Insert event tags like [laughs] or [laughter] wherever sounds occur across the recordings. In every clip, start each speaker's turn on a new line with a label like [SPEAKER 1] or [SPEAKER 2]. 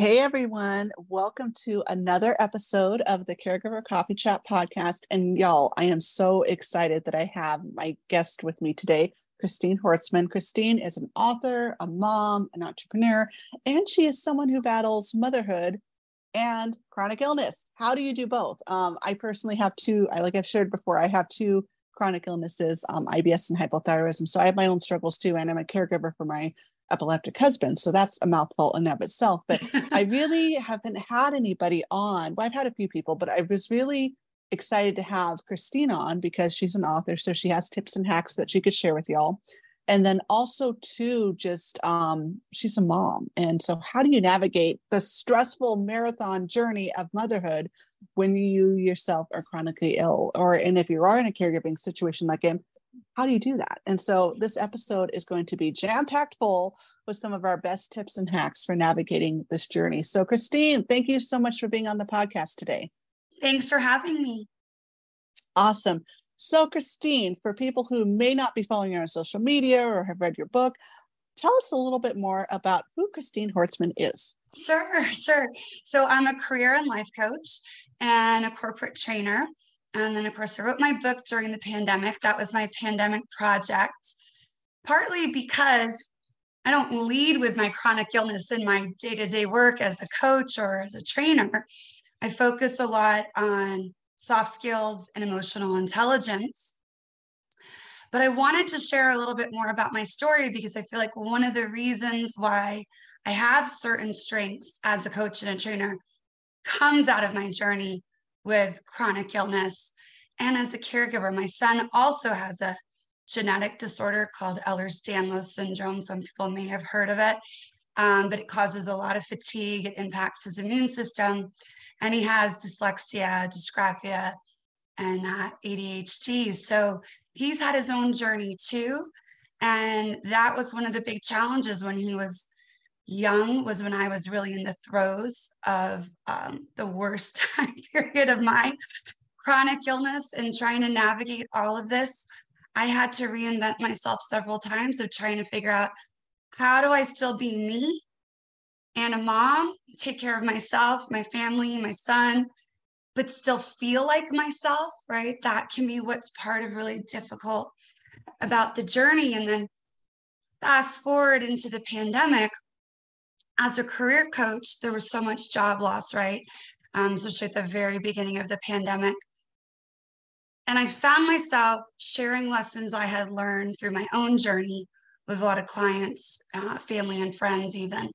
[SPEAKER 1] Hey everyone, welcome to another episode of the Caregiver Coffee Chat podcast. And y'all, I am so excited that I have my guest with me today, Christine Hortsman. Christine is an author, a mom, an entrepreneur, and she is someone who battles motherhood and chronic illness. How do you do both? Um, I personally have two, I like I've shared before, I have two chronic illnesses, um, IBS and hypothyroidism. So I have my own struggles too, and I'm a caregiver for my epileptic husband. So that's a mouthful in of itself. But [laughs] I really haven't had anybody on. Well, I've had a few people, but I was really excited to have Christine on because she's an author. So she has tips and hacks that she could share with y'all. And then also too, just um, she's a mom. And so how do you navigate the stressful marathon journey of motherhood when you yourself are chronically ill? Or and if you are in a caregiving situation like him, how do you do that? And so this episode is going to be jam packed full with some of our best tips and hacks for navigating this journey. So, Christine, thank you so much for being on the podcast today.
[SPEAKER 2] Thanks for having me.
[SPEAKER 1] Awesome. So, Christine, for people who may not be following you on social media or have read your book, tell us a little bit more about who Christine Hortsman is.
[SPEAKER 2] Sure, sure. So, I'm a career and life coach and a corporate trainer. And then, of course, I wrote my book during the pandemic. That was my pandemic project, partly because I don't lead with my chronic illness in my day to day work as a coach or as a trainer. I focus a lot on soft skills and emotional intelligence. But I wanted to share a little bit more about my story because I feel like one of the reasons why I have certain strengths as a coach and a trainer comes out of my journey with chronic illness. And as a caregiver, my son also has a genetic disorder called Ehlers-Danlos syndrome. Some people may have heard of it, um, but it causes a lot of fatigue. It impacts his immune system, and he has dyslexia, dysgraphia, and uh, ADHD. So he's had his own journey too, and that was one of the big challenges when he was young was when I was really in the throes of um, the worst [laughs] time period of my chronic illness and trying to navigate all of this. I had to reinvent myself several times of trying to figure out how do I still be me and a mom, take care of myself, my family, my son, but still feel like myself, right? That can be what's part of really difficult about the journey. And then fast forward into the pandemic, as a career coach, there was so much job loss, right? Um, especially at the very beginning of the pandemic. And I found myself sharing lessons I had learned through my own journey with a lot of clients, uh, family, and friends, even.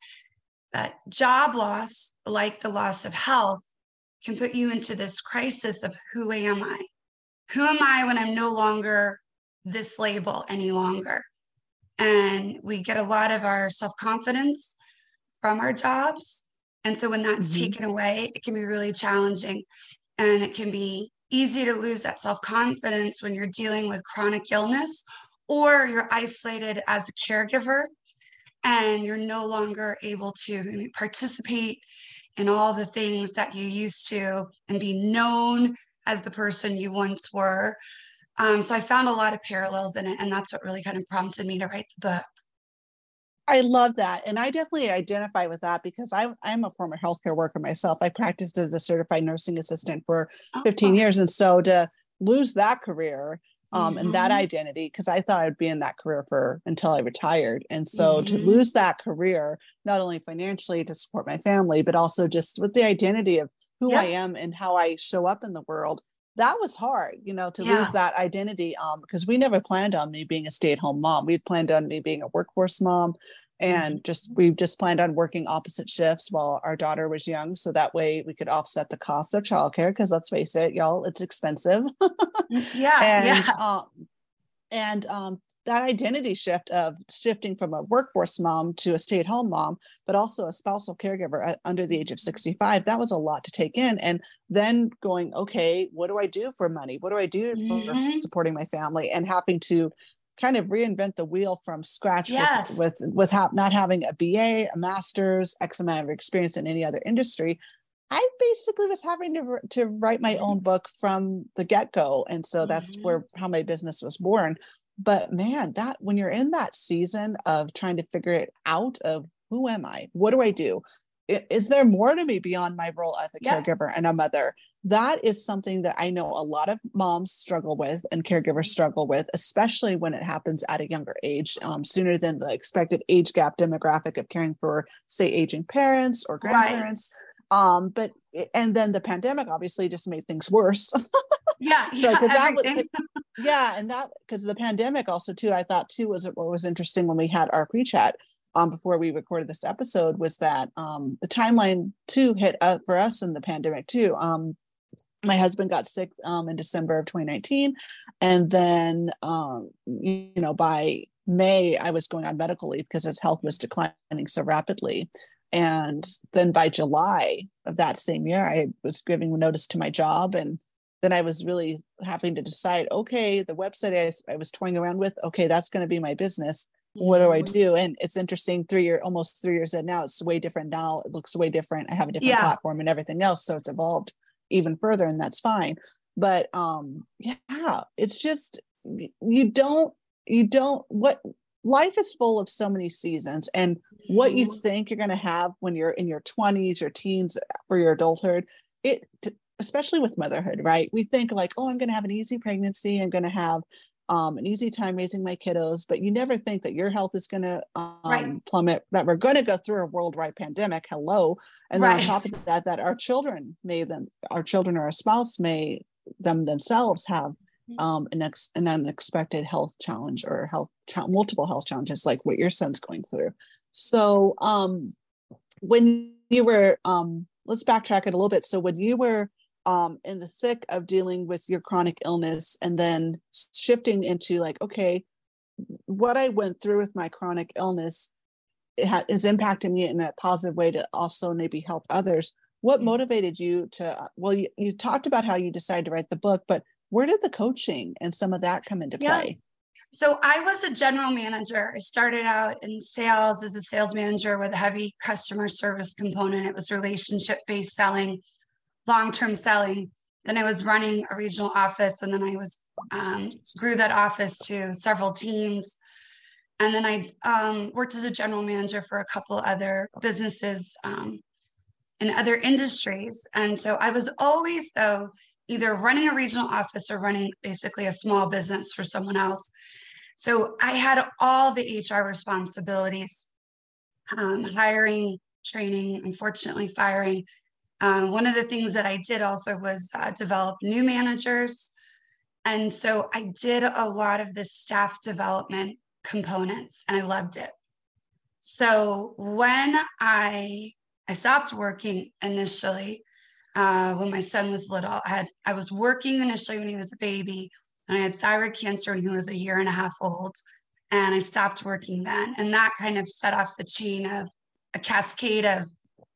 [SPEAKER 2] That job loss, like the loss of health, can put you into this crisis of who am I? Who am I when I'm no longer this label any longer? And we get a lot of our self confidence from our jobs. And so when that's mm-hmm. taken away, it can be really challenging. And it can be easy to lose that self confidence when you're dealing with chronic illness or you're isolated as a caregiver and you're no longer able to participate in all the things that you used to and be known as the person you once were. Um, so I found a lot of parallels in it, and that's what really kind of prompted me to write the book.
[SPEAKER 1] I love that. And I definitely identify with that because I, I'm a former healthcare worker myself. I practiced as a certified nursing assistant for 15 oh. years. And so to lose that career um, mm-hmm. and that mm-hmm. identity, because I thought I'd be in that career for until I retired. And so mm-hmm. to lose that career, not only financially to support my family, but also just with the identity of who I am and how I show up in the world that was hard, you know, to yeah. lose that identity. Um, because we never planned on me being a stay-at-home mom. We'd planned on me being a workforce mom and mm-hmm. just we've just planned on working opposite shifts while our daughter was young so that way we could offset the cost of childcare because let's face it y'all it's expensive
[SPEAKER 2] mm, yeah [laughs] and, yeah
[SPEAKER 1] um, and um, that identity shift of shifting from a workforce mom to a stay-at-home mom but also a spousal caregiver uh, under the age of 65 that was a lot to take in and then going okay what do i do for money what do i do mm-hmm. for supporting my family and having to kind of reinvent the wheel from scratch
[SPEAKER 2] yes.
[SPEAKER 1] with with, with ha- not having a ba a master's x amount of experience in any other industry I basically was having to to write my own book from the get go, and so that's mm-hmm. where how my business was born but man that when you're in that season of trying to figure it out of who am i? What do i do? Is there more to me beyond my role as a yeah. caregiver and a mother? That is something that i know a lot of moms struggle with and caregivers struggle with especially when it happens at a younger age um, sooner than the expected age gap demographic of caring for say aging parents or grandparents. right. Um, but and then the pandemic obviously just made things worse [laughs]
[SPEAKER 2] yeah so because yeah, that
[SPEAKER 1] was yeah and that because the pandemic also too i thought too was what was interesting when we had our pre-chat um, before we recorded this episode was that um, the timeline too hit uh, for us in the pandemic too. Um, my husband got sick um, in December of 2019, and then um, you know by May I was going on medical leave because his health was declining so rapidly. And then by July of that same year, I was giving notice to my job and then I was really having to decide, okay, the website I, I was toying around with, okay, that's going to be my business what do I do? And it's interesting, three year almost three years in now, it's way different now. It looks way different. I have a different yeah. platform and everything else. So it's evolved even further, and that's fine. But um, yeah, it's just you don't you don't what life is full of so many seasons and what you mm-hmm. think you're going to have when you're in your 20s or teens for your adulthood it especially with motherhood right we think like oh i'm going to have an easy pregnancy i'm going to have um, an easy time raising my kiddos, but you never think that your health is going to um, right. plummet, that we're going to go through a worldwide pandemic. Hello. And right. then on top of that, that our children may them, our children or our spouse may them themselves have mm-hmm. um, an, ex, an unexpected health challenge or health, cha- multiple health challenges like what your son's going through. So um, when you were, um, let's backtrack it a little bit. So when you were um, in the thick of dealing with your chronic illness and then shifting into like, okay, what I went through with my chronic illness ha- is impacting me in a positive way to also maybe help others. What mm-hmm. motivated you to, well, you, you talked about how you decided to write the book, but where did the coaching and some of that come into play?
[SPEAKER 2] So I was a general manager. I started out in sales as a sales manager with a heavy customer service component. It was relationship based selling long-term selling. Then I was running a regional office, and then I was um, grew that office to several teams. And then I um, worked as a general manager for a couple other businesses um, in other industries. And so I was always, though, either running a regional office or running basically a small business for someone else. So I had all the HR responsibilities um, hiring, training, unfortunately, firing, um, one of the things that I did also was uh, develop new managers. And so I did a lot of the staff development components and I loved it. So when I I stopped working initially uh, when my son was little, I had I was working initially when he was a baby, and I had thyroid cancer when he was a year and a half old, and I stopped working then, and that kind of set off the chain of a cascade of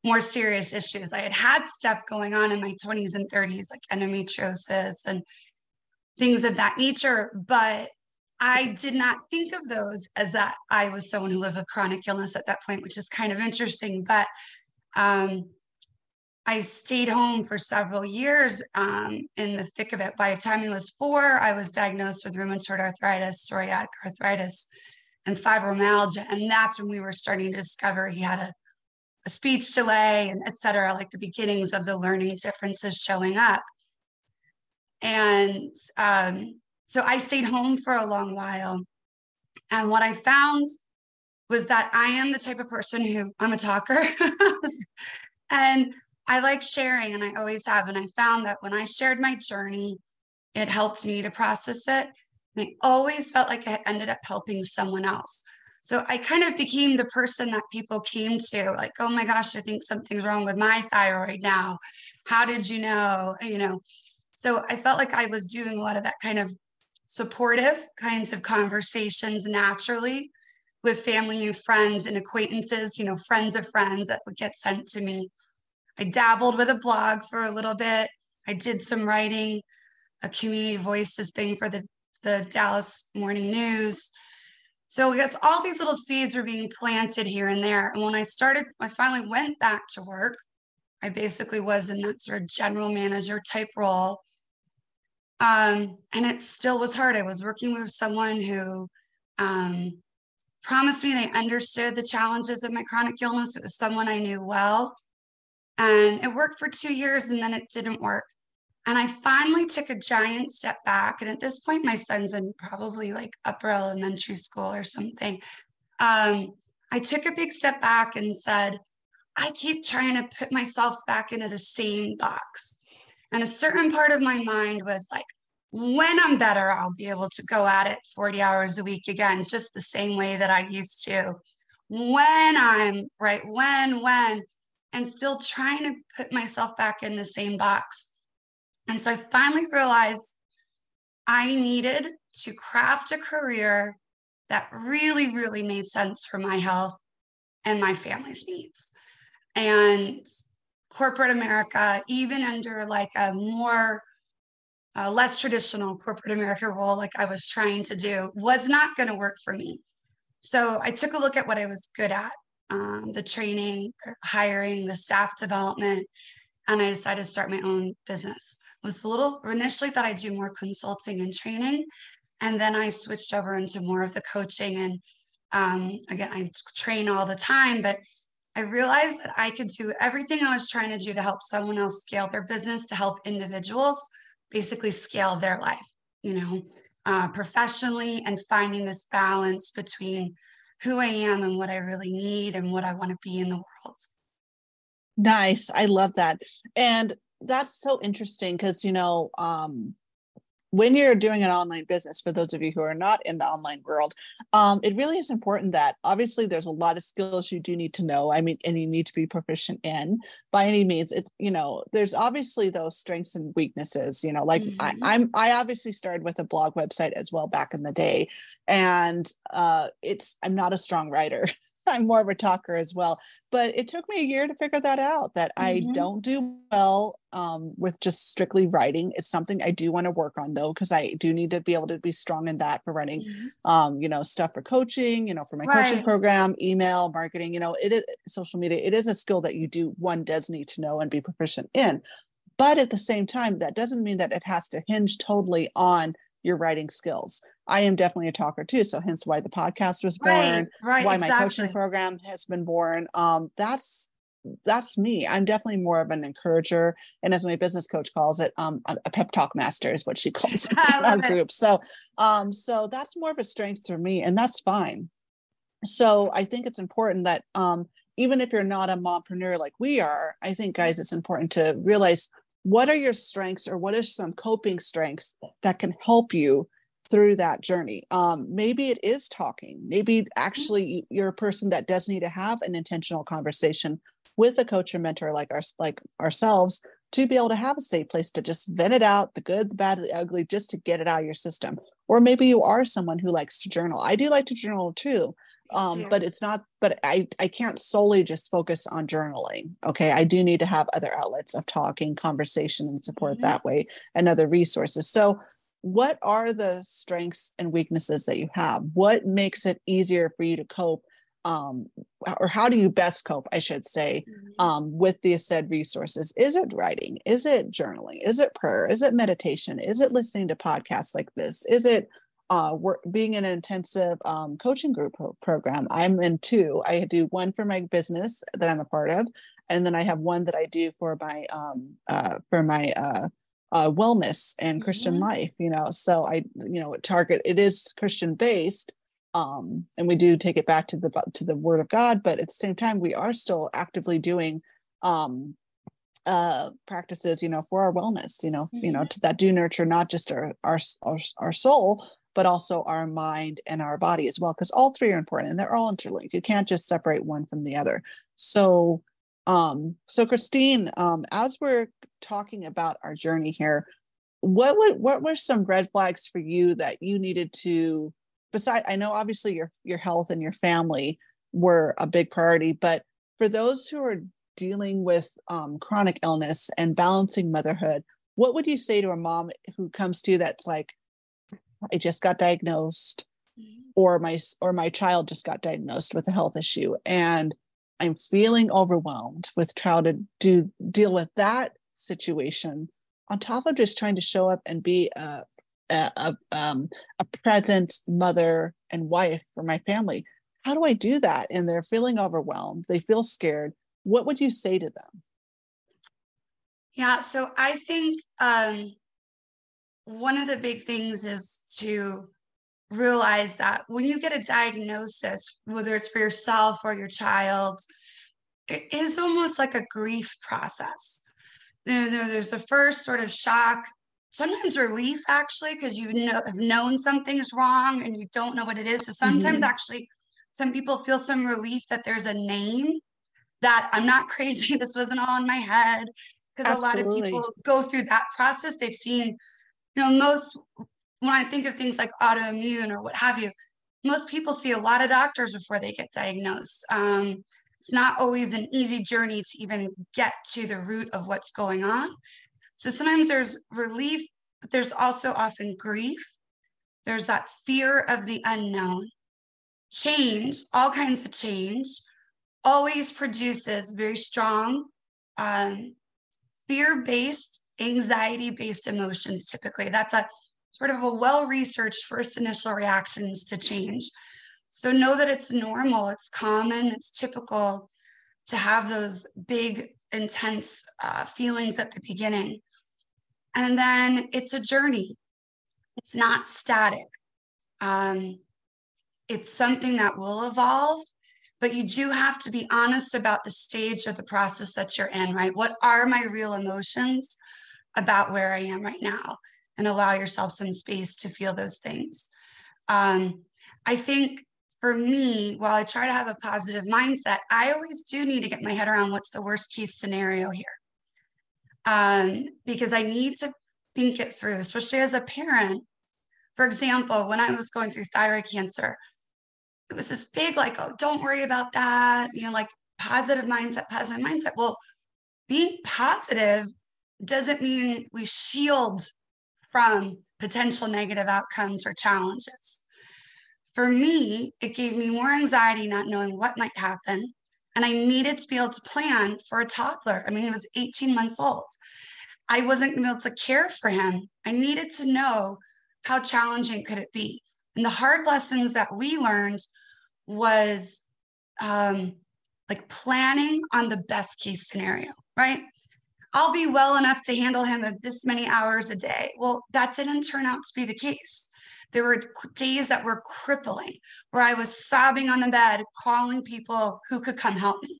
[SPEAKER 2] more serious issues. I had had stuff going on in my 20s and 30s, like endometriosis and things of that nature, but I did not think of those as that I was someone who lived with chronic illness at that point, which is kind of interesting. But um, I stayed home for several years um, in the thick of it. By the time he was four, I was diagnosed with rheumatoid arthritis, psoriatic arthritis, and fibromyalgia. And that's when we were starting to discover he had a a speech delay and et cetera, like the beginnings of the learning differences showing up. And um, so I stayed home for a long while. And what I found was that I am the type of person who I'm a talker. [laughs] and I like sharing, and I always have. And I found that when I shared my journey, it helped me to process it. And I always felt like I ended up helping someone else. So I kind of became the person that people came to, like, oh my gosh, I think something's wrong with my thyroid now. How did you know? You know, so I felt like I was doing a lot of that kind of supportive kinds of conversations naturally with family and friends and acquaintances, you know, friends of friends that would get sent to me. I dabbled with a blog for a little bit. I did some writing, a community voices thing for the, the Dallas Morning News. So I guess all these little seeds were being planted here and there. And when I started, I finally went back to work. I basically was in that sort of general manager type role. Um, and it still was hard. I was working with someone who um, promised me they understood the challenges of my chronic illness. It was someone I knew well. And it worked for two years and then it didn't work. And I finally took a giant step back. And at this point, my son's in probably like upper elementary school or something. Um, I took a big step back and said, I keep trying to put myself back into the same box. And a certain part of my mind was like, when I'm better, I'll be able to go at it 40 hours a week again, just the same way that I used to. When I'm right, when, when, and still trying to put myself back in the same box. And so I finally realized I needed to craft a career that really, really made sense for my health and my family's needs. And corporate America, even under like a more less traditional corporate America role, like I was trying to do, was not going to work for me. So I took a look at what I was good at um, the training, hiring, the staff development, and I decided to start my own business. It was a little initially thought I'd do more consulting and training, and then I switched over into more of the coaching. And um, again, I train all the time, but I realized that I could do everything I was trying to do to help someone else scale their business, to help individuals basically scale their life, you know, uh, professionally, and finding this balance between who I am and what I really need and what I want to be in the world.
[SPEAKER 1] Nice. I love that. And that's so interesting because, you know, um, when you're doing an online business, for those of you who are not in the online world, um, it really is important that obviously there's a lot of skills you do need to know. I mean, and you need to be proficient in by any means. It you know, there's obviously those strengths and weaknesses. You know, like mm-hmm. I, I'm I obviously started with a blog website as well back in the day, and uh, it's I'm not a strong writer. [laughs] I'm more of a talker as well. But it took me a year to figure that out that mm-hmm. I don't do well um, with just strictly writing. It's something I do want to work on though, because I do need to be able to be strong in that for writing, mm-hmm. um, you know, stuff for coaching, you know, for my right. coaching program, email, marketing, you know, it is social media. It is a skill that you do, one does need to know and be proficient in. But at the same time, that doesn't mean that it has to hinge totally on your writing skills. I am definitely a talker too. So hence why the podcast was born, right, right, why exactly. my coaching program has been born. Um, that's that's me. I'm definitely more of an encourager, and as my business coach calls it, um, a pep talk master is what she [laughs] calls it [laughs] our group. So, um, so that's more of a strength for me, and that's fine. So I think it's important that um, even if you're not a mompreneur like we are, I think guys, it's important to realize what are your strengths or what are some coping strengths that can help you through that journey. Um, maybe it is talking. Maybe actually you're a person that does need to have an intentional conversation with a coach or mentor like our like ourselves to be able to have a safe place to just vent it out, the good, the bad, the ugly, just to get it out of your system. Or maybe you are someone who likes to journal. I do like to journal too. Um, but it's not, but I, I can't solely just focus on journaling. Okay. I do need to have other outlets of talking, conversation, and support mm-hmm. that way and other resources. So what are the strengths and weaknesses that you have? What makes it easier for you to cope? Um, or how do you best cope, I should say, mm-hmm. um, with these said resources? Is it writing? Is it journaling? Is it prayer? Is it meditation? Is it listening to podcasts like this? Is it uh, work, being in an intensive um, coaching group pro- program? I'm in two. I do one for my business that I'm a part of, and then I have one that I do for my um, uh, for my uh, uh, wellness and Christian mm-hmm. life, you know. So I, you know, target it is Christian based, um, and we do take it back to the to the Word of God, but at the same time, we are still actively doing um, uh, practices, you know, for our wellness, you know, mm-hmm. you know, mm-hmm. to, that do nurture not just our our our, our soul, but also our mind and our body as well, because all three are important and they're all interlinked. You can't just separate one from the other. So um, so Christine, um, as we're talking about our journey here, what would what were some red flags for you that you needed to besides I know obviously your your health and your family were a big priority, but for those who are dealing with um, chronic illness and balancing motherhood, what would you say to a mom who comes to you that's like, I just got diagnosed, mm-hmm. or my or my child just got diagnosed with a health issue, and I'm feeling overwhelmed with trying to do deal with that situation on top of just trying to show up and be a a, a, um, a present mother and wife for my family. how do I do that? And they're feeling overwhelmed, they feel scared. What would you say to them?
[SPEAKER 2] Yeah, so I think um, one of the big things is to realize that when you get a diagnosis, whether it's for yourself or your child, it is almost like a grief process. There, there, there's the first sort of shock, sometimes relief actually, because you know have known something's wrong and you don't know what it is. So sometimes mm-hmm. actually some people feel some relief that there's a name that I'm not [laughs] crazy. This wasn't all in my head. Because a lot of people go through that process. They've seen, you know, most when I think of things like autoimmune or what have you, most people see a lot of doctors before they get diagnosed. Um, it's not always an easy journey to even get to the root of what's going on. So sometimes there's relief, but there's also often grief. There's that fear of the unknown. Change, all kinds of change, always produces very strong um, fear based, anxiety based emotions typically. That's a sort of a well researched first initial reactions to change. So know that it's normal, it's common, it's typical to have those big, intense uh, feelings at the beginning. And then it's a journey, it's not static. Um, it's something that will evolve, but you do have to be honest about the stage of the process that you're in, right? What are my real emotions about where I am right now? And allow yourself some space to feel those things. Um, I think for me, while I try to have a positive mindset, I always do need to get my head around what's the worst case scenario here. Um, because I need to think it through, especially as a parent. For example, when I was going through thyroid cancer, it was this big, like, oh, don't worry about that, you know, like positive mindset, positive mindset. Well, being positive doesn't mean we shield from potential negative outcomes or challenges. For me, it gave me more anxiety not knowing what might happen. And I needed to be able to plan for a toddler. I mean, he was 18 months old. I wasn't able to care for him. I needed to know how challenging could it be. And the hard lessons that we learned was um, like planning on the best case scenario, right? I'll be well enough to handle him at this many hours a day. Well, that didn't turn out to be the case. There were days that were crippling where I was sobbing on the bed, calling people who could come help me.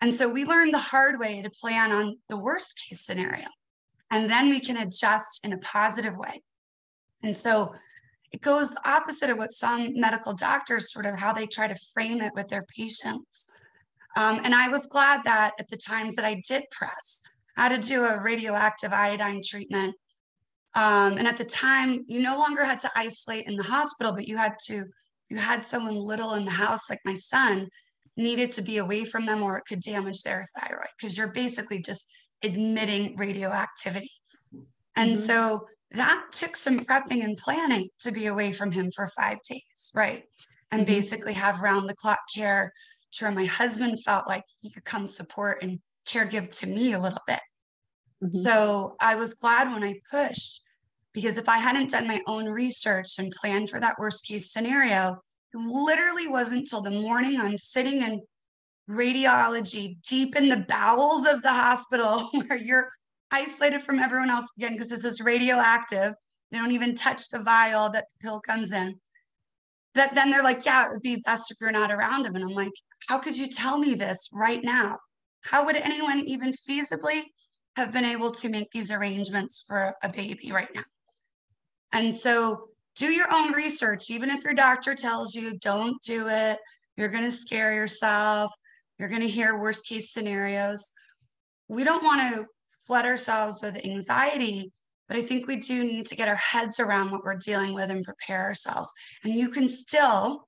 [SPEAKER 2] And so we learned the hard way to plan on the worst case scenario. And then we can adjust in a positive way. And so it goes opposite of what some medical doctors sort of how they try to frame it with their patients. Um, and I was glad that at the times that I did press, how to do a radioactive iodine treatment. Um, and at the time, you no longer had to isolate in the hospital, but you had to, you had someone little in the house, like my son, needed to be away from them or it could damage their thyroid because you're basically just admitting radioactivity. And mm-hmm. so that took some prepping and planning to be away from him for five days, right? And mm-hmm. basically have round the clock care to where my husband felt like he could come support and care give to me a little bit. Mm-hmm. So I was glad when I pushed because if I hadn't done my own research and planned for that worst case scenario, it literally wasn't until the morning I'm sitting in radiology deep in the bowels of the hospital [laughs] where you're isolated from everyone else again because this is radioactive. They don't even touch the vial that the pill comes in. That then they're like, yeah, it would be best if you're not around him. And I'm like, how could you tell me this right now? How would anyone even feasibly have been able to make these arrangements for a baby right now? And so do your own research, even if your doctor tells you don't do it, you're going to scare yourself, you're going to hear worst case scenarios. We don't want to flood ourselves with anxiety, but I think we do need to get our heads around what we're dealing with and prepare ourselves. And you can still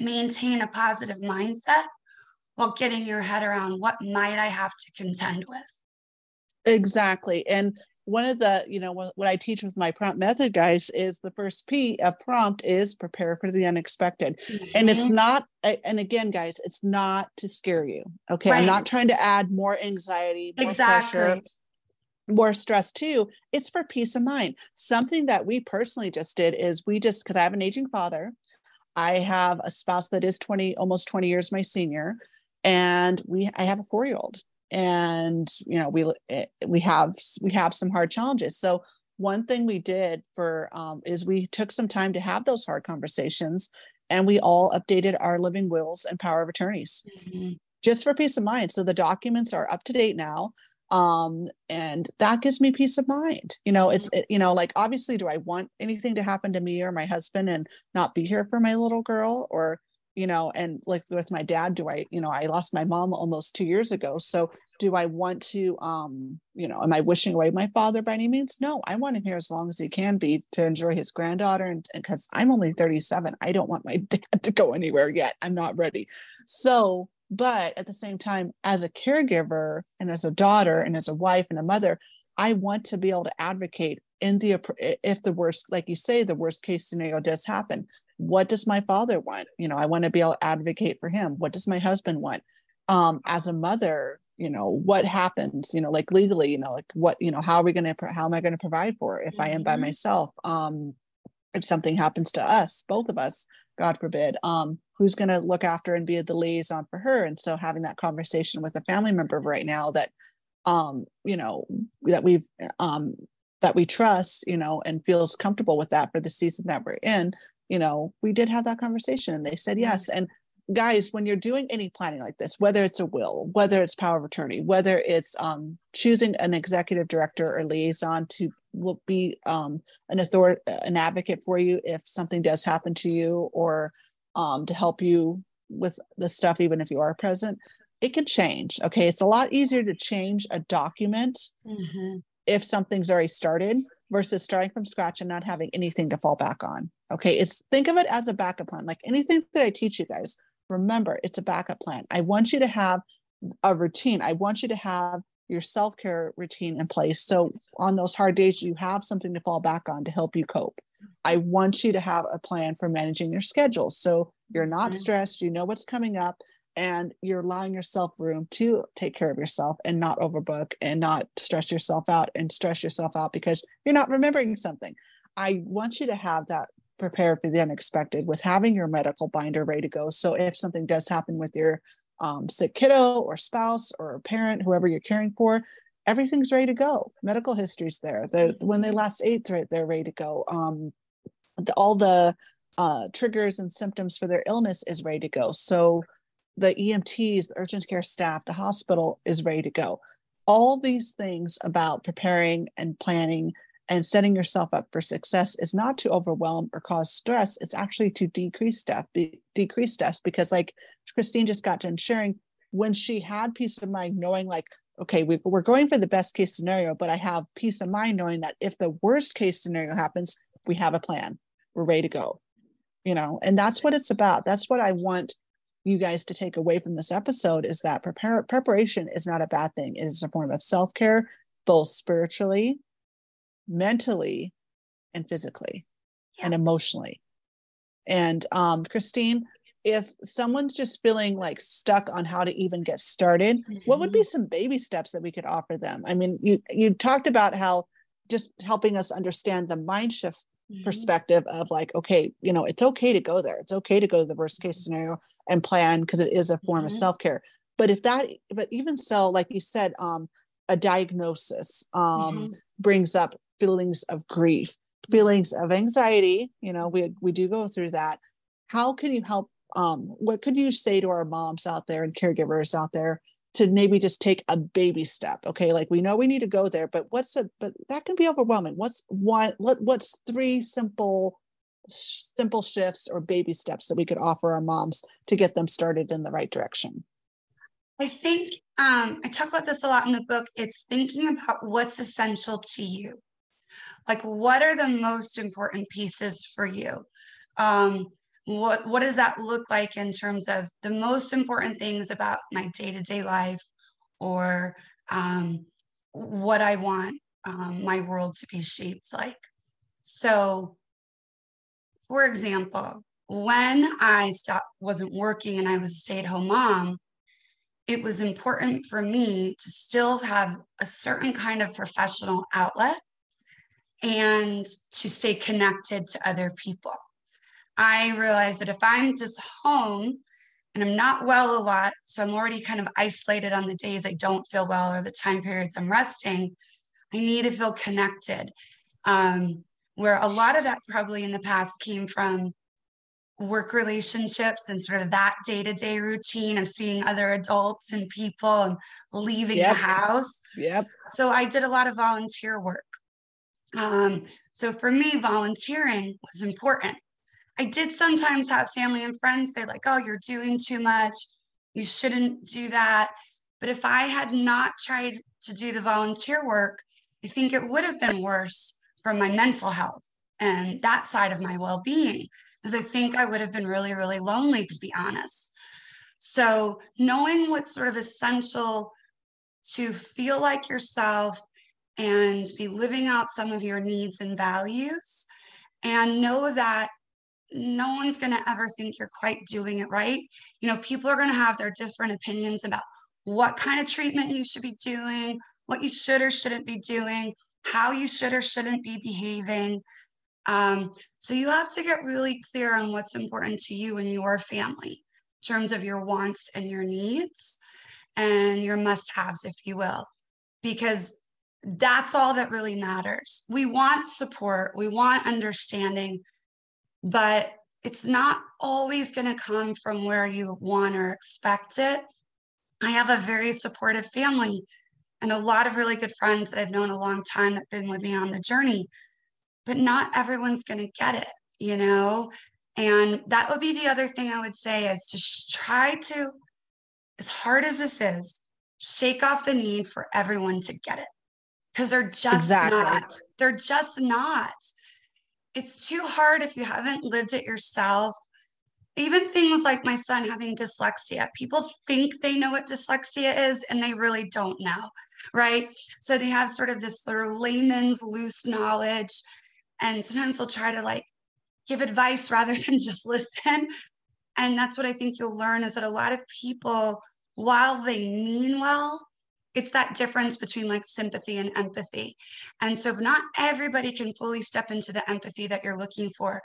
[SPEAKER 2] maintain a positive mindset while getting your head around what might I have to contend with.
[SPEAKER 1] Exactly. And one of the, you know, what, I teach with my prompt method guys is the first P of prompt is prepare for the unexpected. Mm-hmm. And it's mm-hmm. not, and again, guys, it's not to scare you. Okay. Right. I'm not trying to add more anxiety, more exactly. pressure, more stress too. It's for peace of mind. Something that we personally just did is we just, because I have an aging father, I have a spouse that is 20, almost 20 years my senior, and we I have a four year old, and you know we eh, we have we have some hard challenges. So one thing we did for um, is we took some time to have those hard conversations, and we all updated our living wills and power of attorneys, mm-hmm. just for peace of mind. So the documents are up to date now um and that gives me peace of mind you know it's it, you know like obviously do i want anything to happen to me or my husband and not be here for my little girl or you know and like with my dad do i you know i lost my mom almost two years ago so do i want to um you know am i wishing away my father by any means no i want him here as long as he can be to enjoy his granddaughter and because i'm only 37 i don't want my [laughs] dad to go anywhere yet i'm not ready so but at the same time, as a caregiver and as a daughter and as a wife and a mother, I want to be able to advocate in the if the worst, like you say, the worst case scenario does happen. What does my father want? You know, I want to be able to advocate for him. What does my husband want? Um, as a mother, you know, what happens? You know, like legally, you know, like what, you know, how are we going to, how am I going to provide for if mm-hmm. I am by mm-hmm. myself? Um, if something happens to us, both of us, God forbid, um, who's going to look after and be the liaison for her? And so having that conversation with a family member right now that, um, you know, that we've, um, that we trust, you know, and feels comfortable with that for the season that we're in, you know, we did have that conversation and they said yes. And guys, when you're doing any planning like this, whether it's a will, whether it's power of attorney, whether it's um, choosing an executive director or liaison to will be um, an author an advocate for you if something does happen to you, or um, to help you with the stuff, even if you are present, it can change. Okay, it's a lot easier to change a document mm-hmm. if something's already started versus starting from scratch and not having anything to fall back on. Okay, it's think of it as a backup plan. Like anything that I teach you guys, remember it's a backup plan. I want you to have a routine. I want you to have your self care routine in place. So on those hard days, you have something to fall back on to help you cope. I want you to have a plan for managing your schedule. So you're not mm-hmm. stressed, you know what's coming up, and you're allowing yourself room to take care of yourself and not overbook and not stress yourself out and stress yourself out because you're not remembering something. I want you to have that prepared for the unexpected with having your medical binder ready to go. So if something does happen with your um, sick kiddo or spouse or parent, whoever you're caring for, everything's ready to go. Medical history's there. The when they last ate, right, they're ready to go. Um, the, all the uh, triggers and symptoms for their illness is ready to go. So the EMTs, the urgent care staff, the hospital is ready to go. All these things about preparing and planning and setting yourself up for success is not to overwhelm or cause stress. It's actually to decrease stress decrease stress because like christine just got done sharing when she had peace of mind knowing like okay we, we're going for the best case scenario but i have peace of mind knowing that if the worst case scenario happens we have a plan. We're ready to go you know and that's what it's about. That's what i want you guys to take away from this episode is that prepare, preparation is not a bad thing it is a form of self-care both spiritually mentally and physically yeah. and emotionally. And um, Christine, if someone's just feeling like stuck on how to even get started, mm-hmm. what would be mm-hmm. some baby steps that we could offer them? I mean, you you talked about how just helping us understand the mind shift mm-hmm. perspective of like, okay, you know, it's okay to go there. It's okay to go to the worst case mm-hmm. scenario and plan because it is a form mm-hmm. of self care. But if that, but even so, like you said, um, a diagnosis um, mm-hmm. brings up feelings of grief, feelings of anxiety. You know, we we do go through that. How can you help? Um, what could you say to our moms out there and caregivers out there to maybe just take a baby step? Okay, like we know we need to go there, but what's a but that can be overwhelming. What's one? What what's three simple simple shifts or baby steps that we could offer our moms to get them started in the right direction?
[SPEAKER 2] I think um, I talk about this a lot in the book. It's thinking about what's essential to you like what are the most important pieces for you um, what what does that look like in terms of the most important things about my day-to-day life or um, what i want um, my world to be shaped like so for example when i stopped wasn't working and i was a stay-at-home mom it was important for me to still have a certain kind of professional outlet and to stay connected to other people. I realized that if I'm just home and I'm not well a lot, so I'm already kind of isolated on the days I don't feel well or the time periods I'm resting, I need to feel connected. Um, where a lot of that probably in the past came from work relationships and sort of that day to day routine of seeing other adults and people and leaving yep. the house.
[SPEAKER 1] Yep.
[SPEAKER 2] So I did a lot of volunteer work. Um, so for me, volunteering was important. I did sometimes have family and friends say, like, oh, you're doing too much. You shouldn't do that. But if I had not tried to do the volunteer work, I think it would have been worse for my mental health and that side of my well being because I think I would have been really, really lonely, to be honest. So, knowing what's sort of essential to feel like yourself and be living out some of your needs and values, and know that no one's going to ever think you're quite doing it right. You know, people are going to have their different opinions about what kind of treatment you should be doing, what you should or shouldn't be doing, how you should or shouldn't be behaving. Um, so you have to get really clear on what's important to you and your family in terms of your wants and your needs and your must haves, if you will, because that's all that really matters. We want support, we want understanding, but it's not always going to come from where you want or expect it. I have a very supportive family and a lot of really good friends that I've known a long time that have been with me on the journey but not everyone's going to get it, you know? And that would be the other thing I would say is to try to, as hard as this is, shake off the need for everyone to get it because they're just exactly. not. They're just not. It's too hard if you haven't lived it yourself. Even things like my son having dyslexia, people think they know what dyslexia is and they really don't know, right? So they have sort of this sort of layman's loose knowledge and sometimes they'll try to like give advice [laughs] rather than just listen and that's what i think you'll learn is that a lot of people while they mean well it's that difference between like sympathy and empathy. And so not everybody can fully step into the empathy that you're looking for.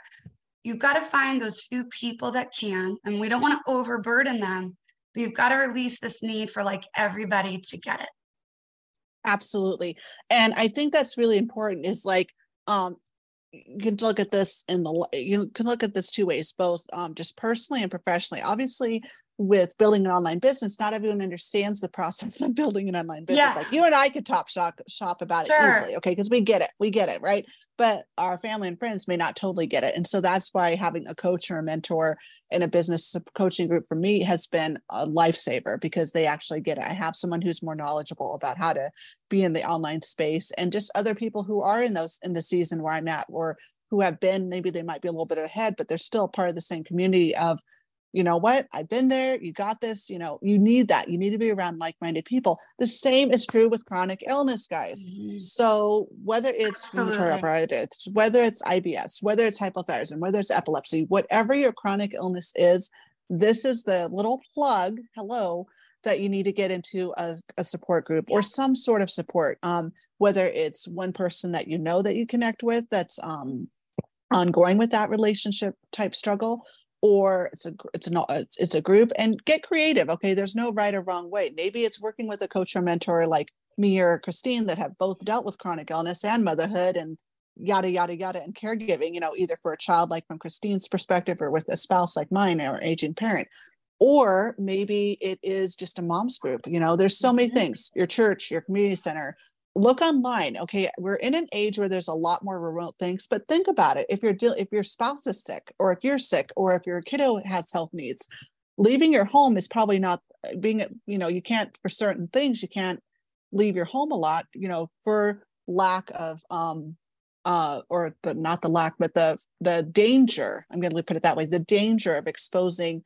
[SPEAKER 2] You've got to find those few people that can and we don't want to overburden them but you've got to release this need for like everybody to get it.
[SPEAKER 1] Absolutely. And i think that's really important is like um you can look at this in the you can look at this two ways both um, just personally and professionally. Obviously with building an online business, not everyone understands the process [laughs] of building an online business. Yeah. Like you and I could top shop shop about sure. it easily, okay? Because we get it, we get it, right? But our family and friends may not totally get it, and so that's why having a coach or a mentor in a business coaching group for me has been a lifesaver because they actually get it. I have someone who's more knowledgeable about how to be in the online space, and just other people who are in those in the season where I'm at, or who have been maybe they might be a little bit ahead, but they're still part of the same community of you know what? I've been there. You got this you know you need that. You need to be around like-minded people. The same is true with chronic illness guys. Mm-hmm. so whether it's arthritis whether it's ibs whether it's hypothyroidism whether it's epilepsy whatever your chronic illness is this is the little plug hello that you need to get into a, a support group or some sort of support um, whether it's one person that you know that you connect with that's um, ongoing with that relationship type struggle or it's a it's not it's a group and get creative okay? There's no right or wrong way. Maybe it's working with a coach or mentor like me or christine that have both dealt with chronic illness and motherhood and yada yada yada and caregiving you know either for a child like from christine's perspective or with a spouse like mine or aging parent. Or maybe it is just a mom's group you know? There's so many mm-hmm. things your church your community center look online okay we're in an age where there's a lot more remote things but think about it if you're de- if your spouse is sick or if you're sick or if your kiddo has health needs leaving your home is probably not uh, being you know you can't for certain things you can't leave your home a lot you know for lack of um uh or the not the lack but the the danger i'm going to put it that way the danger of exposing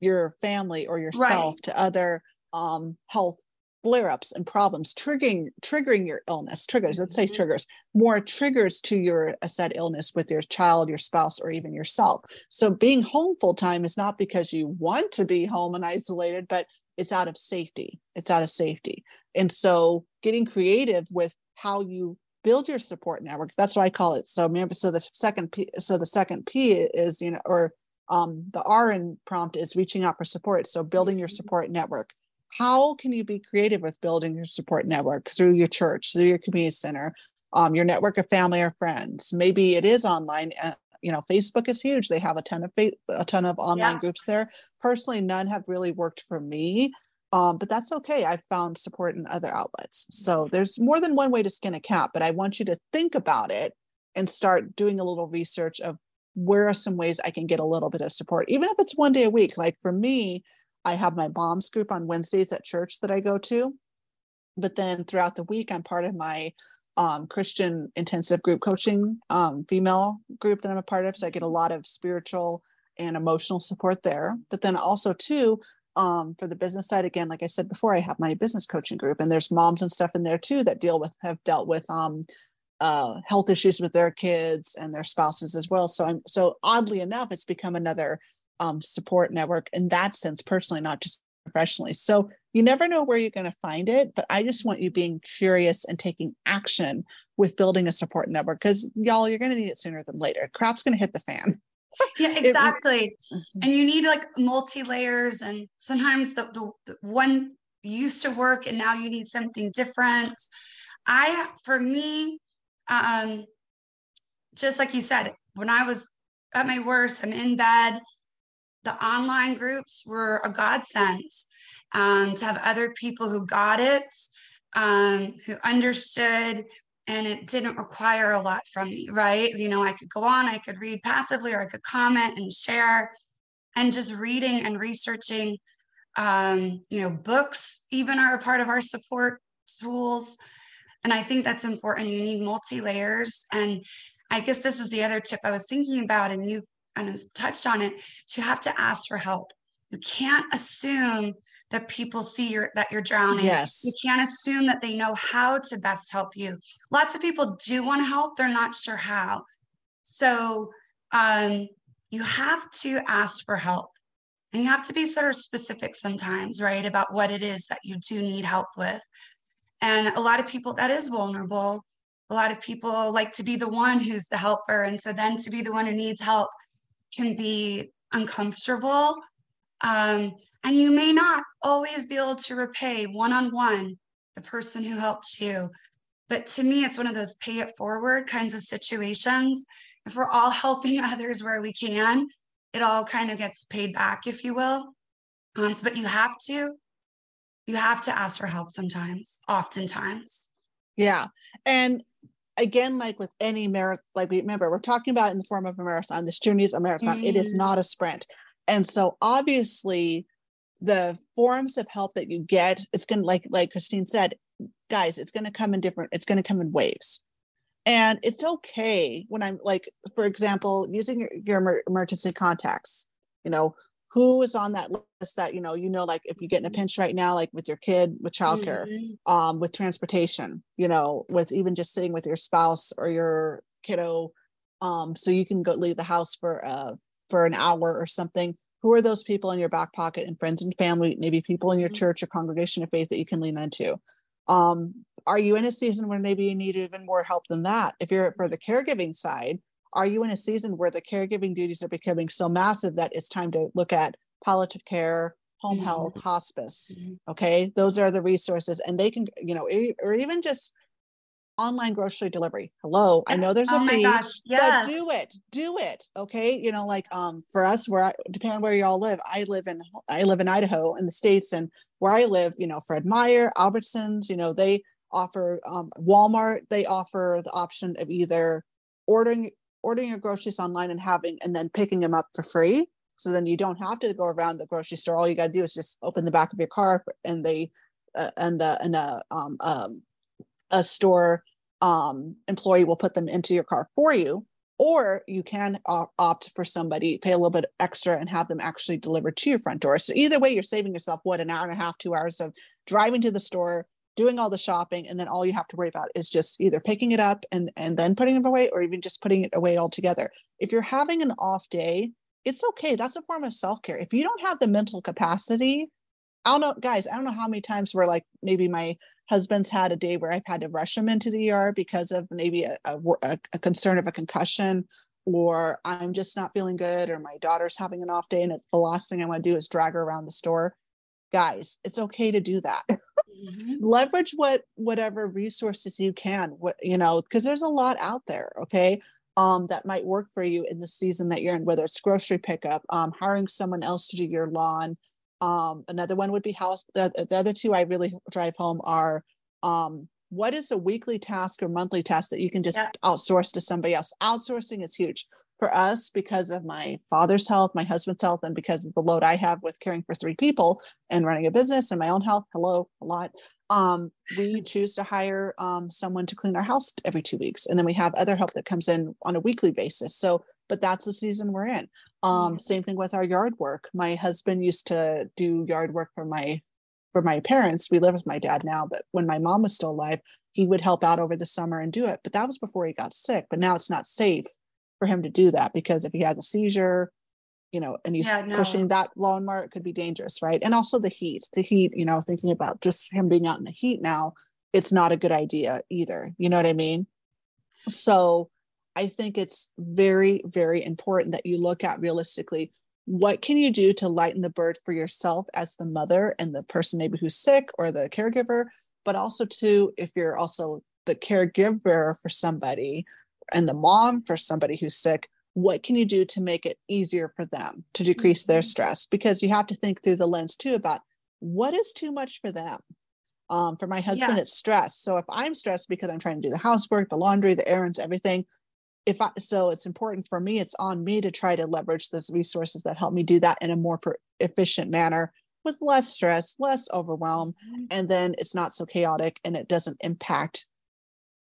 [SPEAKER 1] your family or yourself right. to other um health flare-ups and problems triggering triggering your illness triggers let's say mm-hmm. triggers more triggers to your uh, said illness with your child your spouse or even yourself. So being home full time is not because you want to be home and isolated but it's out of safety. It's out of safety. And so getting creative with how you build your support network that's what i call it. So remember so the second p so the second p is you know or um, the r in prompt is reaching out for support. So building your mm-hmm. support network how can you be creative with building your support network through your church through your community center um, your network of family or friends maybe it is online uh, you know facebook is huge they have a ton of a ton of online yeah. groups there personally none have really worked for me um, but that's okay. I've found support in other outlets. So there's more than one way to skin a cat, but I want you to think about it and start doing a little research of where are some ways I can get a little bit of support, even if it's one day a week. Like for me, I have my mom's group on Wednesdays at church that I go to. But then throughout the week, I'm part of my um, Christian intensive group coaching um, female group that I'm a part of. So I get a lot of spiritual and emotional support there. But then also, too, um, for the business side again like i said before i have my business coaching group and there's moms and stuff in there too that deal with have dealt with um, uh, health issues with their kids and their spouses as well so i'm so oddly enough it's become another um, support network in that sense personally not just professionally. So you never know where you're going to find it but i just want you being curious and taking action with building a support network because y'all you're going to need it sooner than later. Crap's going to hit the fan. [laughs]
[SPEAKER 2] Yeah exactly. It, mm-hmm. and you need like multi layers and sometimes the, the, the, one used to work and now you need something different. I for me um just like you said when i was at my worst i'm in bed the online groups were a godsend um, to have other people who got it um, who understood and it didn't require a lot from me, right? You know, I could go on, I could read passively, or I could comment and share. And just reading and researching, um, you know, books even are a part of our support tools. And I think that's important. You need multi layers. And I guess this was the other tip I was thinking about, and you kind of touched on it. So you have to ask for help. You can't assume that people see you're that you're drowning.
[SPEAKER 1] Yes.
[SPEAKER 2] You can't assume that they know how to best help you. Lots of people do want to help, they're not sure how. So um, you have to ask for help. And you have to be sort of specific sometimes, right, about what it is that you do need help with. And a lot of people, that is vulnerable. A lot of people like to be the one who's the helper. And so then to be the one who needs help can be uncomfortable. Um, and you may not always be able to repay one on one the person who helped you. But to me, it's one of those pay it forward kinds of situations. If we're all helping [laughs] others where we can, it all kind of gets paid back, if you will. Um, but you have to, you have to ask for help sometimes, oftentimes.
[SPEAKER 1] Yeah. And again, like with any marathon, like we remember, we're talking about in the form of a marathon. This journey is a marathon. Mm. It is mm. not a sprint. And so obviously the forms of help that you get it's going to like like christine said guys it's going to come in different it's to come in waves and it's okay when i'm like for example using your, your emergency contacts you know who is on that list that you know you know like if you get in a pinch right now like with your kid with childcare mm-hmm. um with transportation you know with even just sitting with your spouse or your kiddo um so you can go leave the house for uh for an hour or something who are those people in your back pocket and friends and family maybe people in your mm-hmm. church or congregation of faith that you can lean into um, are you in a season where maybe you need even more help than that if you're for the caregiving side are you in a season where the caregiving duties are becoming so massive that it's time to look at palliative care home mm-hmm. health hospice mm-hmm. okay those are the resources and they can you know or even just online grocery delivery. Hello, I know there's a oh fee, gosh, yes. but do it, do it. Okay, you know, like um, for us, where I, depending on where y'all live, I live in I live in Idaho in the states, and where I live, you know, Fred Meyer, Albertsons, you know, they offer um, Walmart. They offer the option of either ordering ordering your groceries online and having and then picking them up for free. So then you don't have to go around the grocery store. All you got to do is just open the back of your car, and they uh, and the and a um, um a store um, employee will put them into your car for you or you can opt for somebody pay a little bit extra and have them actually delivered to your front door so either way you're saving yourself what an hour and a half two hours of driving to the store doing all the shopping and then all you have to worry about is just either picking it up and and then putting it away or even just putting it away altogether if you're having an off day it's okay that's a form of self-care if you don't have the mental capacity I don't know, guys. I don't know how many times where like maybe my husband's had a day where I've had to rush him into the ER because of maybe a, a, a concern of a concussion, or I'm just not feeling good, or my daughter's having an off day, and the last thing I want to do is drag her around the store. Guys, it's okay to do that. [laughs] Mm-hmm. Leverage what whatever resources you can. What you know, because there's a lot out there. Okay, um, that might work for you in the season that you're in, whether it's grocery pickup, um, hiring someone else to do your lawn, um, another one would be house. The, the other two I really drive home are um, what is a weekly task or monthly task that you can just outsource to somebody else? Outsourcing is huge for us because of my father's health, my husband's health, and because of the load I have with caring for three people and running a business and my own health. Hello, a lot. Um, we [laughs] choose to hire um, someone to clean our house every two weeks, and then we have other help that comes in on a weekly basis. So but that's the season we're in. Um, same thing with our yard work. My husband used to do yard work for my for my parents. We live with my dad now, but when my mom was still alive, he would help out over the summer and do it. But that was before he got sick. But now it's not safe for him to do that because if he has a seizure, you know, and he's yeah, no. pushing that lawnmower, it could be dangerous, right? And also the heat. The heat, you know, thinking about just him being out in the heat now, it's not a good idea either. You know what I mean? So I think it's very, very important that you look at realistically what can you do to lighten the burden for yourself as the mother and the person maybe who's sick or the caregiver, but also to if you're also the caregiver for somebody and the mom for somebody who's sick, what can you do to make it easier for them to decrease their mm-hmm. stress? Because you have to think through the lens too about what is too much for them. Um, for my husband, yeah. it's stress. So if I'm stressed because I'm trying to do the housework, the laundry, the errands, everything, if I, so it's important for me, it's on me to try to leverage those resources that help me do that in a more per, efficient manner with less stress, less overwhelm, mm-hmm. and then it's not so chaotic and it doesn't impact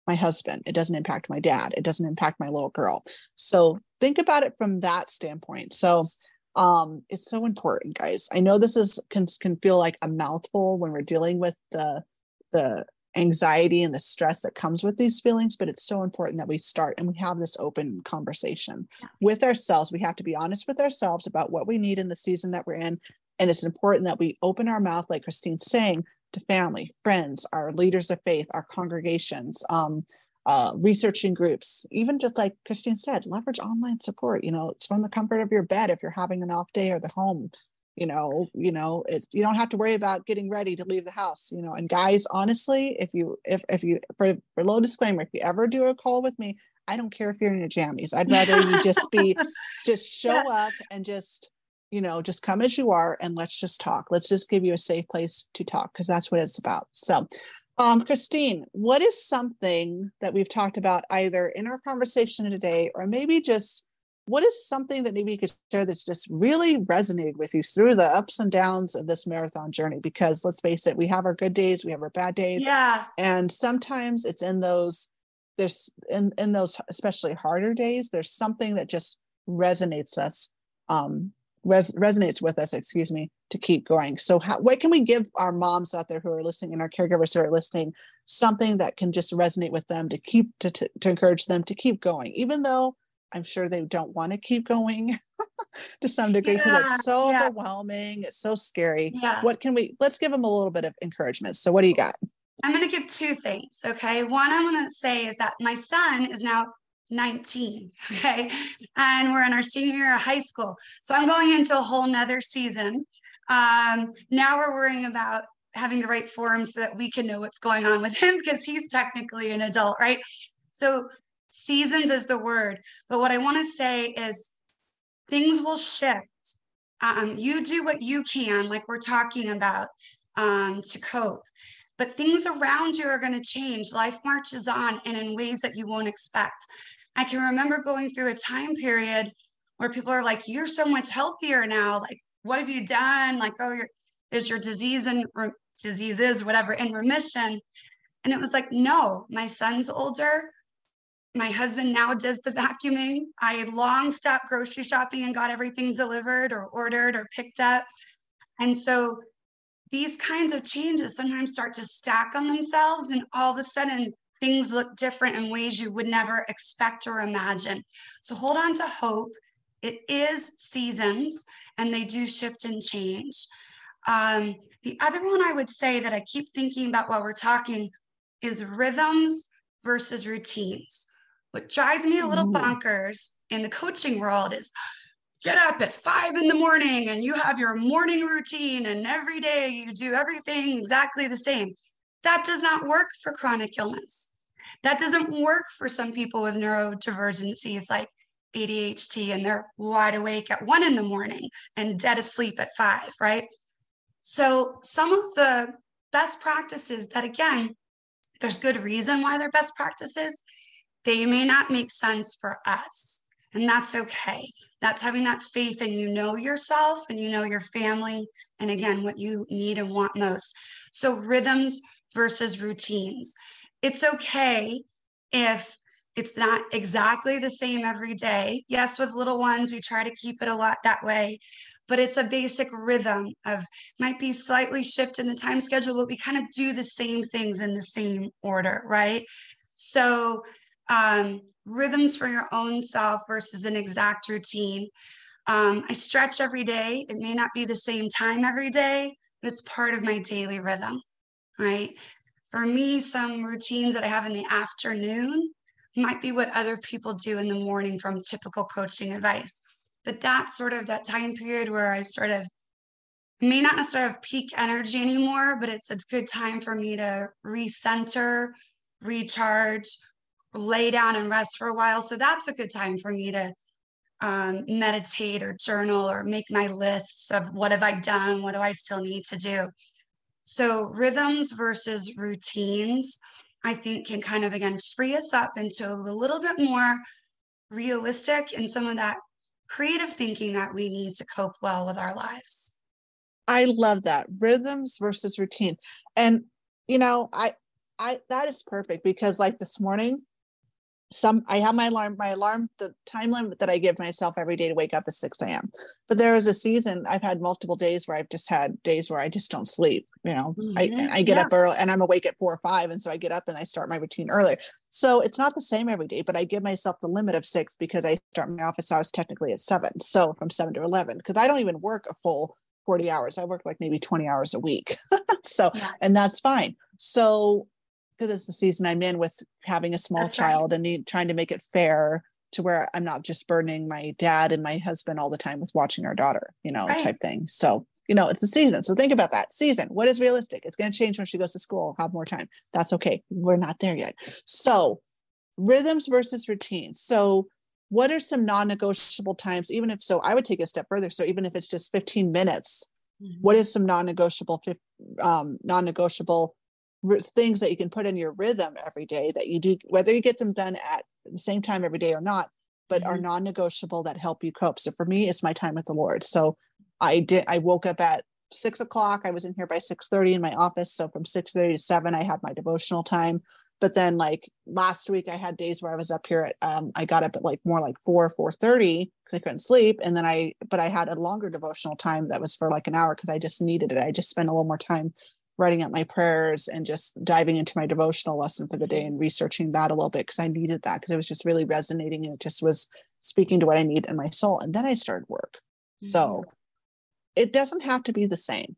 [SPEAKER 1] my husband. It doesn't impact my dad. It doesn't impact my little girl. So think about it from that standpoint. So um it's so important guys i know this is can, can feel like a mouthful when we're dealing with the the anxiety and the stress that comes with these feelings but it's so important that we start and we have this open conversation with ourselves. We have to be honest with ourselves about what we need in the season that we're in and it's important that we open our mouth like christine's saying to family friends our leaders of faith our congregations um, uh, researching groups. Even just like christine said leverage online support. You know it's from the comfort of your bed if you're having an off day or the home you know you know it's you don't have to worry about getting ready to leave the house you know and guys honestly if you if if you for, for low disclaimer if you ever do a call with me i don't care if you're in your jammies. I'd rather you just be [laughs] just show up and just you know just come as you are and let's just talk. Let's just give you a safe place to talk because that's what it's about. So um christine what is something that we've talked about either in our conversation today or maybe just what is something that maybe you could share that's just really resonated with you through the ups and downs of this marathon journey? Because let's face it, we have our good days, we have our bad days.
[SPEAKER 2] Yeah.
[SPEAKER 1] And sometimes it's in those, there's in, in those especially harder days, there's something that just resonates us, um, res- resonates with us, excuse me, to keep going. So how, what can we give our moms out there who are listening and our caregivers who are listening, something that can just resonate with them to keep, to, to, to encourage them to keep going, even though I'm sure they don't want to keep going [laughs] to some degree because yeah, it's so yeah. overwhelming. It's so scary. Yeah. What can we, let's give them a little bit of encouragement. So, what do you got?
[SPEAKER 2] I'm going to give two things. Okay. One, I'm going to say is that my son is now 19. [laughs] Okay. And we're in our senior year of high school. So, I'm going into a whole nother season. Um, now we're worrying about having the right forum so that we can know what's going on with him because he's technically an adult, right? So seasons is the word. But what I want to say is things will shift. Um, you do what you can, like we're talking about, um, to cope. But things around you are going to change. Life marches on and in ways that you won't expect. I can remember going through a time period where people are like, You're so much healthier now. Like, what have you done? Like, oh, is your disease and re- diseases, whatever, in remission? And it was like, No, my son's older my husband now does the vacuuming. I long stopped grocery shopping and got everything delivered or ordered or picked up. And so these kinds of changes sometimes start to stack on themselves, and all of a sudden, things look different in ways you would never expect or imagine. So hold on to hope. It is seasons, and they do shift and change. Um, The other one I would say that I keep thinking about while we're talking is rhythms versus routines. What drives me a little Ooh. bonkers in the coaching world is get up at five in the morning and you have your morning routine, and every day you do everything exactly the same. That does not work for chronic illness. That doesn't work for some people with neurodivergencies like ADHD and they're wide awake at one in the morning and dead asleep at five, right? So, some of the best practices that, again, there's good reason why they're best practices, they may not make sense for us. And that's okay. That's having that faith and you know yourself and you know your family and again, what you need and want most. So, rhythms versus routines. It's okay if it's not exactly the same every day. Yes, with little ones, we try to keep it a lot that way, but it's a basic rhythm of might be slightly shift in the time schedule, but we kind of do the same things in the same order, right? So, um, rhythms for your own self versus an exact routine. Um, I stretch every day. It may not be the same time every day, but it's part of my daily rhythm, right? For me, some routines that I have in the afternoon might be what other people do in the morning from typical coaching advice. But that's sort of that time period where I sort of may not necessarily have peak energy anymore, but it's a good time for me to recenter, recharge, lay down and rest for a while. So that's a good time for me to um, meditate or journal or make my lists of what have I done, what do I still need to do. So rhythms versus routines I think can kind of again free us up into a little bit more realistic and some of that creative thinking that we need to cope well with our lives.
[SPEAKER 1] I love that rhythms versus routine. And you know, I I that is perfect because like this morning some I have my alarm, my alarm, the time limit that I give myself every day to wake up is 6 a.m. But there is a season I've had multiple days where I've just had days where I just don't sleep. You know, mm-hmm. I I get yeah. up early and I'm awake at four or five. And so I get up and I start my routine earlier. So it's not the same every day, but I give myself the limit of six because I start my office hours technically at seven. So from seven to eleven, because I don't even work a full 40 hours. I work like maybe 20 hours a week. [laughs] so yeah. and that's fine. So because it's the season I'm in with having a small That's child right. and need, trying to make it fair to where I'm not just burdening my dad and my husband all the time with watching our daughter, you know, right. type thing. So, you know, it's the season. So think about that season. What is realistic? It's going to change when she goes to school, have more time. That's okay. We're not there yet. So, rhythms versus routines. So, what are some non negotiable times? Even if so, I would take a step further. So, even if it's just 15 minutes, mm-hmm. what is some non negotiable, um, non negotiable things that you can put in your rhythm every day that you do whether you get them done at the same time every day or not but mm-hmm. are non-negotiable that help you cope. So for me it's my time with the lord. So i did i woke up at six o'clock. I was in here by 6 30 in my office. So from 6 30 to 7 i had my devotional time. But then like last week i had days where i was up here at um, i got up at like more like 4 4 30 because i couldn't sleep. And then i but i had a longer devotional time that was for like an hour because i just needed it. I just spent a little more time writing out my prayers and just diving into my devotional lesson for the day and researching that a little bit because I needed that because it was just really resonating and it just was speaking to what I need in my soul. And then I started work. Mm-hmm. So it doesn't have to be the same.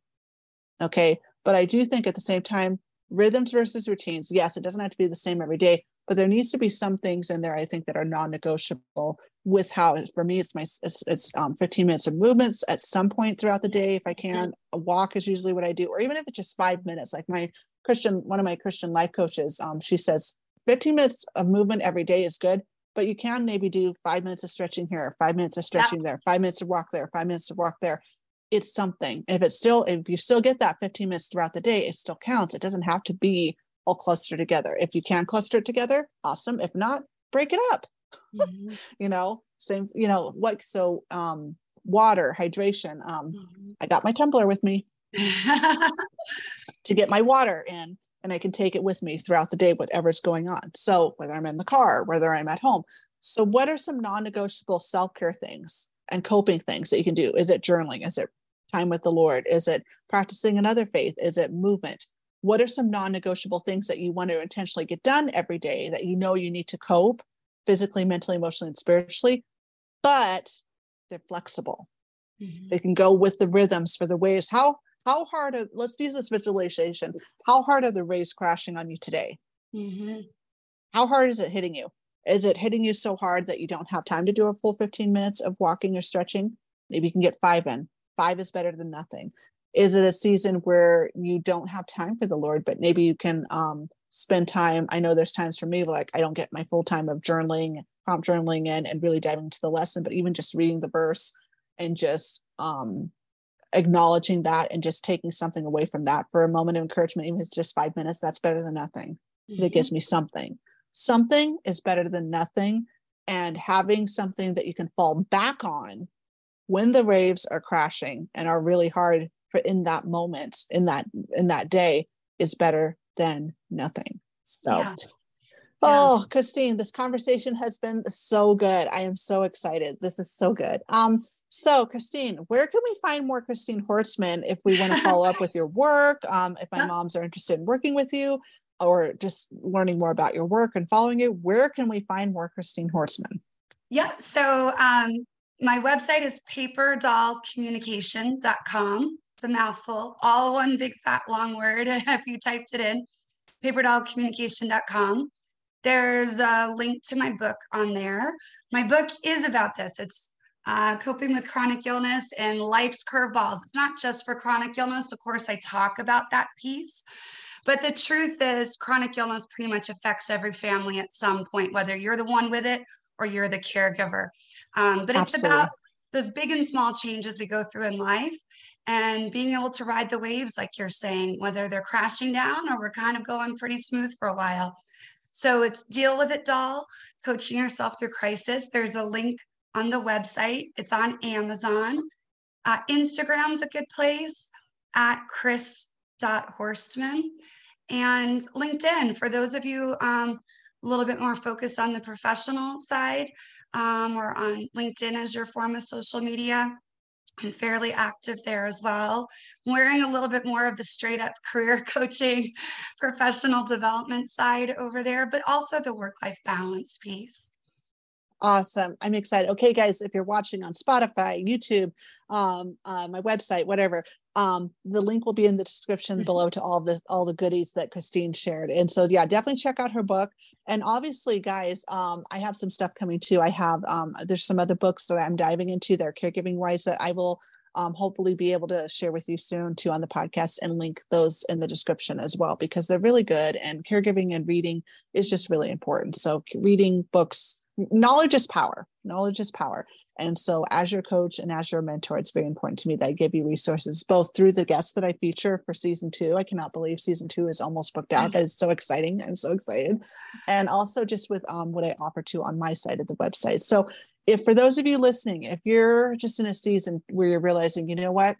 [SPEAKER 1] Okay. But I do think at the same time, rhythms versus routines, yes, it doesn't have to be the same every day, but there needs to be some things in there I think that are non-negotiable with how for me it's my it's, it's um, 15 minutes of movements at some point throughout the day if i can. A walk is usually what i do or even if it's just five minutes. Like my christian one of my christian life coaches um, she says 15 minutes of movement every day is good but you can maybe do five minutes of stretching here five minutes of stretching yeah. there five minutes of walk there five minutes of walk there it's something. If it's still if you still get that 15 minutes throughout the day it still counts. It doesn't have to be all clustered together. If you can cluster it together awesome. If not break it up. Mm-hmm. [laughs] you know same you know what so um water hydration um mm-hmm. i got my tumbler with me [laughs] to get my water in and i can take it with me throughout the day whatever's going on. So whether i'm in the car whether i'm at home. So what are some non-negotiable self-care things and coping things that you can do? Is it journaling? Is it time with the lord is it practicing another faith is it movement what are some non-negotiable things that you want to intentionally get done every day that you know you need to cope physically, mentally, emotionally, and spiritually, but they're flexible. Mm-hmm. They can go with the rhythms for the ways. How how hard are, let's use this visualization. How hard are the waves crashing on you today? Mm-hmm. How hard is it hitting you? Is it hitting you so hard that you don't have time to do a full 15 minutes of walking or stretching? Maybe you can get five in. Five is better than nothing. Is it a season where you don't have time for the Lord, but maybe you can um, spend time? I know there's times for me like I don't get my full time of journaling, prompt journaling in and really diving into the lesson, but even just reading the verse and just um, acknowledging that and just taking something away from that for a moment of encouragement, even if it's just five minutes, that's better than nothing. Mm-hmm. That gives me something. Something is better than nothing. And having something that you can fall back on when the waves are crashing and are really hard for in that moment, in that in that day, is better than nothing. So yeah. Oh, Christine, this conversation has been so good. I am so excited. This is so good. Um, so Christine, where can we find more Christine Hortsman if we want to follow up with your work? Um, if my [laughs] moms are interested in working with you or just learning more about your work and following you, where can we find more Christine Hortsman?
[SPEAKER 2] Yeah, so um, my website is paperdollcommunication.com. It's a mouthful, all one big fat long word [laughs] if you typed it in, paperdollcommunication.com. There's a link to my book on there. My book is about this. It's uh, coping with chronic illness and life's curveballs. It's not just for chronic illness. Of course, I talk about that piece. But the truth is, chronic illness pretty much affects every family at some point, whether you're the one with it or you're the caregiver. Um, but it's about those big and small changes we go through in life and being able to ride the waves, like you're saying, whether they're crashing down or we're kind of going pretty smooth for a while. So it's Deal with It Doll, Coaching Yourself Through Crisis. There's a link on the website, it's on Amazon. Uh, Instagram's a good place at chris.hortsman and LinkedIn for those of you um, a little bit more focused on the professional side um, or on LinkedIn as your form of social media. I'm fairly active there as well. I'm wearing a little bit more of the straight up [laughs] career coaching, [laughs] professional development side over there, but also the work life balance piece.
[SPEAKER 1] Awesome. I'm excited. Okay, guys, if you're watching on Spotify, YouTube, um, uh, my website, whatever, um, the link will be in the description mm-hmm. below to all the all the goodies that Christine shared. And so yeah, definitely check out her book. And obviously, guys, um, I have some stuff coming too. I have um, there's some other books that I'm diving into that are caregiving wise that I will um, hopefully be able to share with you soon too on the podcast and link those in the description as well because they're really good and caregiving and reading is just really important. So reading books knowledge is power knowledge is power. And so as your coach and as your mentor it's very important to me that i give you resources both through the guests that i feature for season two. I cannot believe season two is almost booked out. It's so exciting. I'm so excited. And also just with um, what i offer to on my side of the website. So if for those of you listening if you're just in a season where you're realizing you know what?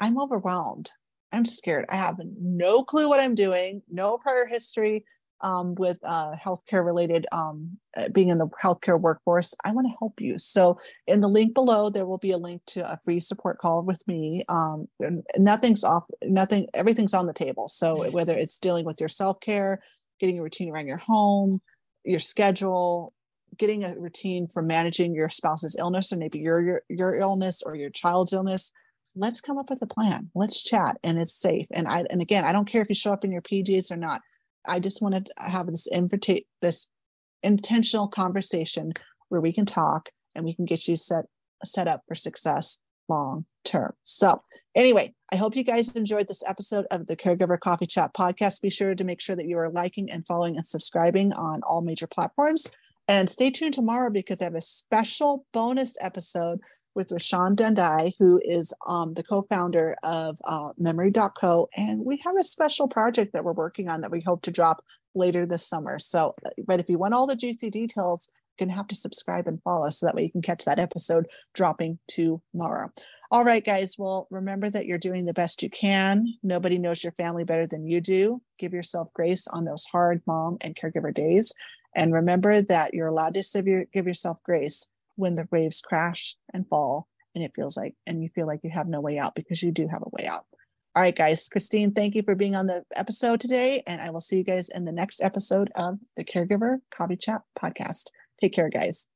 [SPEAKER 1] I'm overwhelmed. I'm scared. I have no clue what i'm doing no prior history um, with uh, healthcare related, um, uh, being in the healthcare workforce, I want to help you. So, in the link below, there will be a link to a free support call with me. Um, nothing's off, nothing, everything's on the table. So, whether it's dealing with your self care, getting a routine around your home, your schedule, getting a routine for managing your spouse's illness, or maybe your, your your illness or your child's illness, let's come up with a plan. Let's chat, and it's safe. And I and again, I don't care if you show up in your PJs or not. I just want to have this invita- this intentional conversation where we can talk and we can get you set set up for success long term. So, anyway, I hope you guys enjoyed this episode of the Caregiver Coffee Chat podcast. Be sure to make sure that you are liking and following and subscribing on all major platforms. And stay tuned tomorrow because I have a special bonus episode with Rashawn Dundai, who is um, the co-founder of uh, Memory.co, and we have a special project that we're working on that we hope to drop later this summer. So, but if you want all the juicy details, you're gonna have to subscribe and follow so that way you can catch that episode dropping tomorrow. All right, guys. Well, remember that you're doing the best you can. Nobody knows your family better than you do. Give yourself grace on those hard mom and caregiver days. And remember that you're allowed to give yourself grace when the waves crash and fall and it feels like and you feel like you have no way out because you do have a way out. All right guys christine thank you for being on the episode today and i will see you guys in the next episode of the caregiver coffee chat podcast. Take care guys